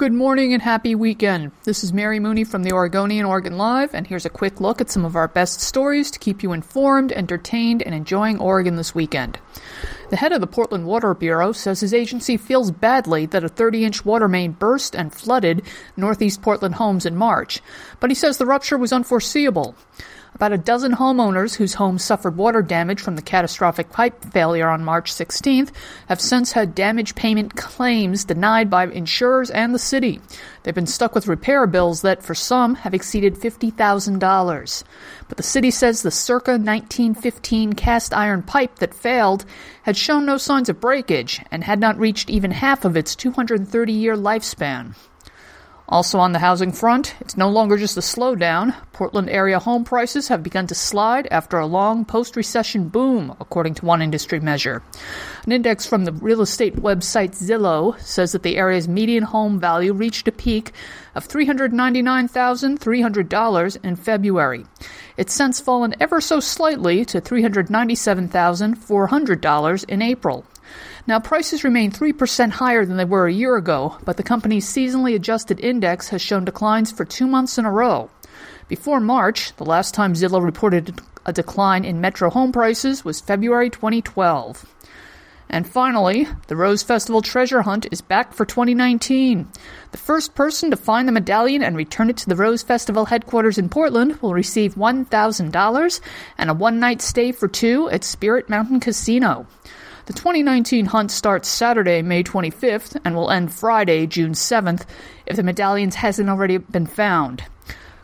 Good morning and happy weekend. This is Mary Mooney from the Oregonian Oregon Live, and here's a quick look at some of our best stories to keep you informed, entertained, and enjoying Oregon this weekend. The head of the Portland Water Bureau says his agency feels badly that a 30 inch water main burst and flooded northeast Portland homes in March, but he says the rupture was unforeseeable. About a dozen homeowners whose homes suffered water damage from the catastrophic pipe failure on March 16th have since had damage payment claims denied by insurers and the city. They've been stuck with repair bills that, for some, have exceeded $50,000. But the city says the circa 1915 cast iron pipe that failed had shown no signs of breakage and had not reached even half of its 230 year lifespan. Also on the housing front, it's no longer just a slowdown. Portland area home prices have begun to slide after a long post recession boom, according to one industry measure. An index from the real estate website Zillow says that the area's median home value reached a peak of $399,300 in February. It's since fallen ever so slightly to $397,400 in April. Now, prices remain 3% higher than they were a year ago, but the company's seasonally adjusted index has shown declines for two months in a row. Before March, the last time Zillow reported a decline in metro home prices was February 2012. And finally, the Rose Festival treasure hunt is back for 2019. The first person to find the medallion and return it to the Rose Festival headquarters in Portland will receive $1,000 and a one night stay for two at Spirit Mountain Casino. The 2019 hunt starts Saturday, May 25th, and will end Friday, June 7th, if the medallions hasn't already been found.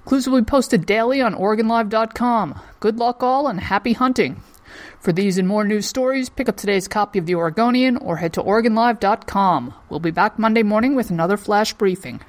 Clues will be posted daily on OregonLive.com. Good luck, all, and happy hunting! For these and more news stories, pick up today's copy of The Oregonian or head to OregonLive.com. We'll be back Monday morning with another flash briefing.